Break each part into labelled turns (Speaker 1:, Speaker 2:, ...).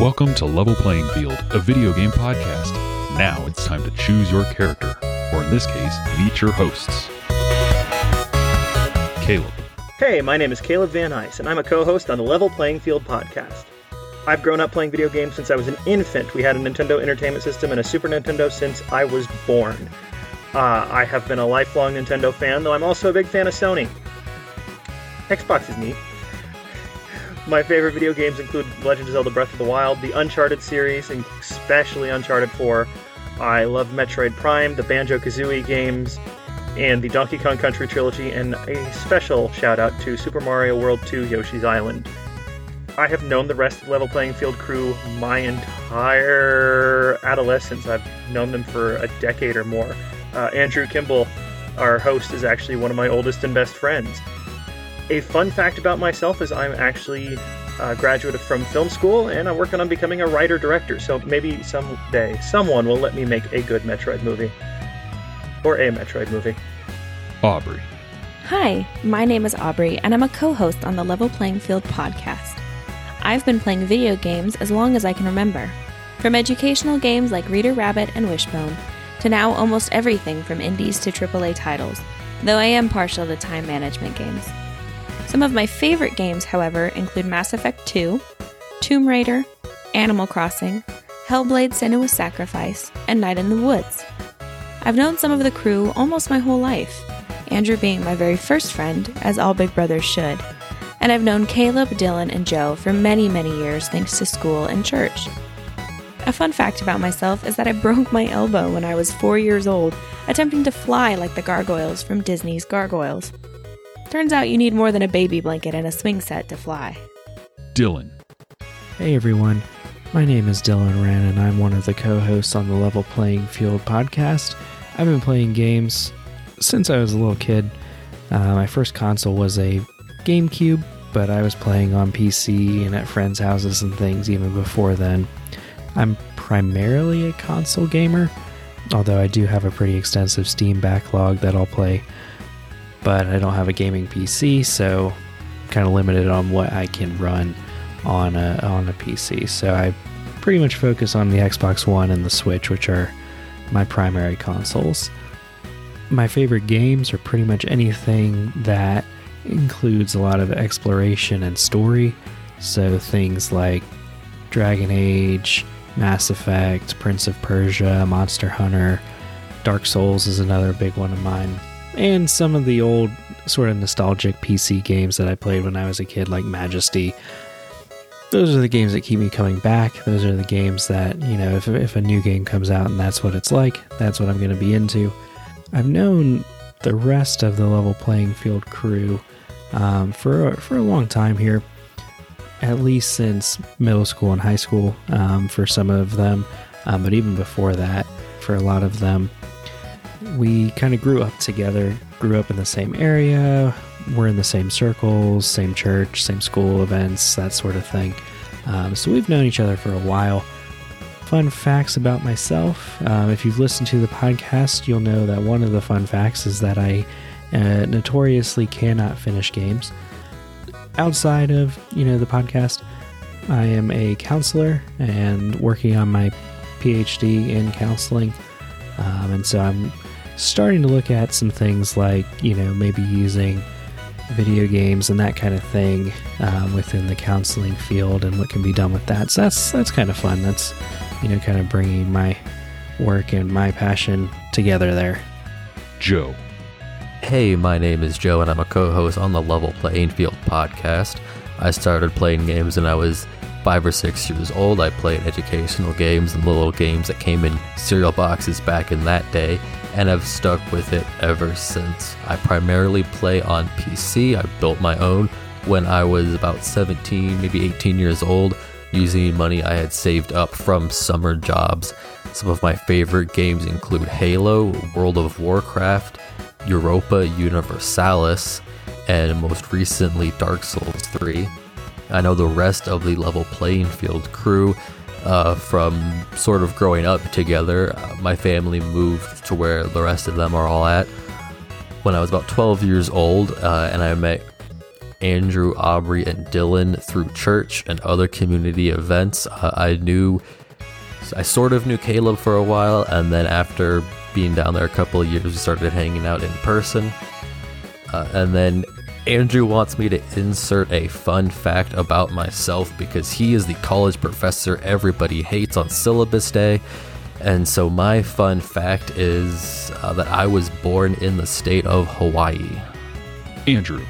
Speaker 1: Welcome to Level Playing Field, a video game podcast. Now it's time to choose your character, or in this case, meet your hosts. Caleb,
Speaker 2: Hey, my name is Caleb Van Ice, and I'm a co host on the Level Playing Field podcast. I've grown up playing video games since I was an infant. We had a Nintendo Entertainment System and a Super Nintendo since I was born. Uh, I have been a lifelong Nintendo fan, though I'm also a big fan of Sony. Xbox is neat. My favorite video games include Legend of Zelda Breath of the Wild, the Uncharted series, and especially Uncharted 4. I love Metroid Prime, the Banjo Kazooie games, and the Donkey Kong Country trilogy, and a special shout out to Super Mario World 2 Yoshi's Island. I have known the rest of Level Playing Field crew my entire adolescence. I've known them for a decade or more. Uh, Andrew Kimball, our host, is actually one of my oldest and best friends. A fun fact about myself is I'm actually a graduate from film school and I'm working on becoming a writer director, so maybe someday someone will let me make a good Metroid movie. Or a Metroid movie.
Speaker 1: Aubrey,
Speaker 3: Hi, my name is Aubrey, and I'm a co host on the Level Playing Field podcast. I've been playing video games as long as I can remember. From educational games like Reader Rabbit and Wishbone, to now almost everything from indies to AAA titles, though I am partial to time management games. Some of my favorite games, however, include Mass Effect 2, Tomb Raider, Animal Crossing, Hellblade Senua's Sacrifice, and Night in the Woods. I've known some of the crew almost my whole life, Andrew being my very first friend, as all big brothers should. And I've known Caleb, Dylan, and Joe for many, many years thanks to school and church. A fun fact about myself is that I broke my elbow when I was four years old, attempting to fly like the gargoyles from Disney's Gargoyles. Turns out you need more than a baby blanket and a swing set to fly.
Speaker 1: Dylan,
Speaker 4: Hey everyone, my name is Dylan Wren and I'm one of the co hosts on the Level Playing Field podcast. I've been playing games since I was a little kid. Uh, my first console was a GameCube, but I was playing on PC and at friends' houses and things even before then. I'm primarily a console gamer, although I do have a pretty extensive Steam backlog that I'll play, but I don't have a gaming PC, so kind of limited on what I can run on a on a PC. So I pretty much focus on the Xbox One and the Switch, which are my primary consoles. My favorite games are pretty much anything that includes a lot of exploration and story. So things like Dragon Age, Mass Effect, Prince of Persia, Monster Hunter, Dark Souls is another big one of mine. And some of the old sort of nostalgic PC games that I played when I was a kid, like Majesty, those are the games that keep me coming back. Those are the games that, you know, if, if a new game comes out and that's what it's like, that's what I'm going to be into. I've known the rest of the level playing field crew um, for, for a long time here, at least since middle school and high school um, for some of them, um, but even before that, for a lot of them. We kind of grew up together, grew up in the same area, we're in the same circles, same church, same school events, that sort of thing. Um, so we've known each other for a while. Fun facts about myself. Um, if you've listened to the podcast, you'll know that one of the fun facts is that I uh, notoriously cannot finish games. Outside of you know the podcast, I am a counselor and working on my PhD in counseling, um, and so I'm starting to look at some things like you know maybe using video games and that kind of thing um, within the counseling field and what can be done with that. So that's that's kind of fun. That's you know kind of bringing my work and my passion together there.
Speaker 1: Joe,
Speaker 5: Hey, my name is Joe, and I'm a co host on the Level Playing Field podcast. I started playing games when I was five or six years old. I played educational games and little games that came in cereal boxes back in that day, and I've stuck with it ever since. I primarily play on PC. I built my own when I was about 17, maybe 18 years old, using money I had saved up from summer jobs. Some of my favorite games include Halo, World of Warcraft, Europa Universalis, and most recently Dark Souls 3. I know the rest of the level playing field crew uh, from sort of growing up together. Uh, my family moved to where the rest of them are all at when I was about 12 years old, uh, and I met Andrew, Aubrey, and Dylan through church and other community events. Uh, I knew, I sort of knew Caleb for a while, and then after being down there a couple of years, we started hanging out in person. Uh, and then Andrew wants me to insert a fun fact about myself because he is the college professor everybody hates on syllabus day. And so, my fun fact is uh, that I was born in the state of Hawaii.
Speaker 1: Andrew.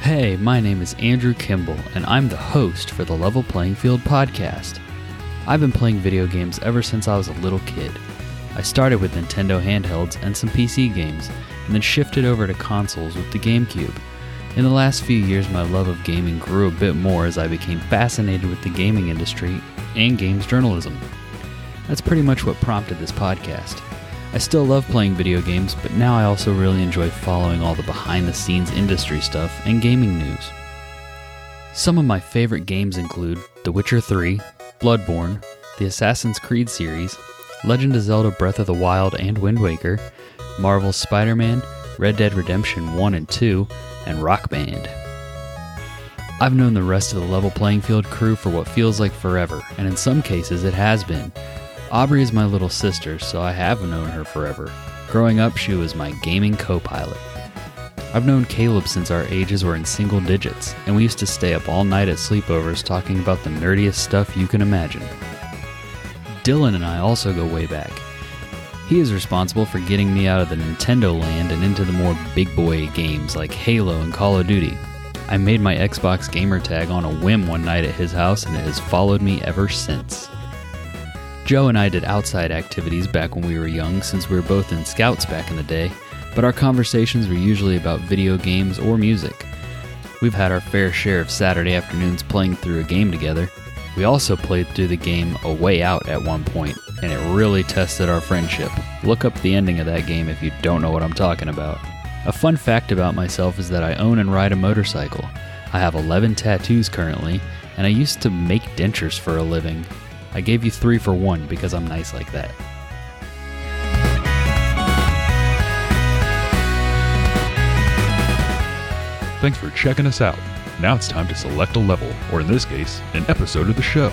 Speaker 6: Hey, my name is Andrew Kimball, and I'm the host for the Level Playing Field podcast. I've been playing video games ever since I was a little kid. I started with Nintendo handhelds and some PC games, and then shifted over to consoles with the GameCube. In the last few years, my love of gaming grew a bit more as I became fascinated with the gaming industry and games journalism. That's pretty much what prompted this podcast. I still love playing video games, but now I also really enjoy following all the behind the scenes industry stuff and gaming news. Some of my favorite games include The Witcher 3, Bloodborne, the Assassin's Creed series, Legend of Zelda Breath of the Wild and Wind Waker, Marvel's Spider Man, Red Dead Redemption 1 and 2, and Rock Band. I've known the rest of the Level Playing Field crew for what feels like forever, and in some cases it has been. Aubrey is my little sister, so I have known her forever. Growing up, she was my gaming co pilot. I've known Caleb since our ages were in single digits, and we used to stay up all night at sleepovers talking about the nerdiest stuff you can imagine. Dylan and I also go way back. He is responsible for getting me out of the Nintendo land and into the more big boy games like Halo and Call of Duty. I made my Xbox gamer tag on a whim one night at his house and it has followed me ever since. Joe and I did outside activities back when we were young since we were both in scouts back in the day, but our conversations were usually about video games or music. We've had our fair share of Saturday afternoons playing through a game together. We also played through the game A Way Out at one point, and it really tested our friendship. Look up the ending of that game if you don't know what I'm talking about. A fun fact about myself is that I own and ride a motorcycle. I have 11 tattoos currently, and I used to make dentures for a living. I gave you three for one because I'm nice like that.
Speaker 1: Thanks for checking us out. Now it's time to select a level, or in this case, an episode of the show.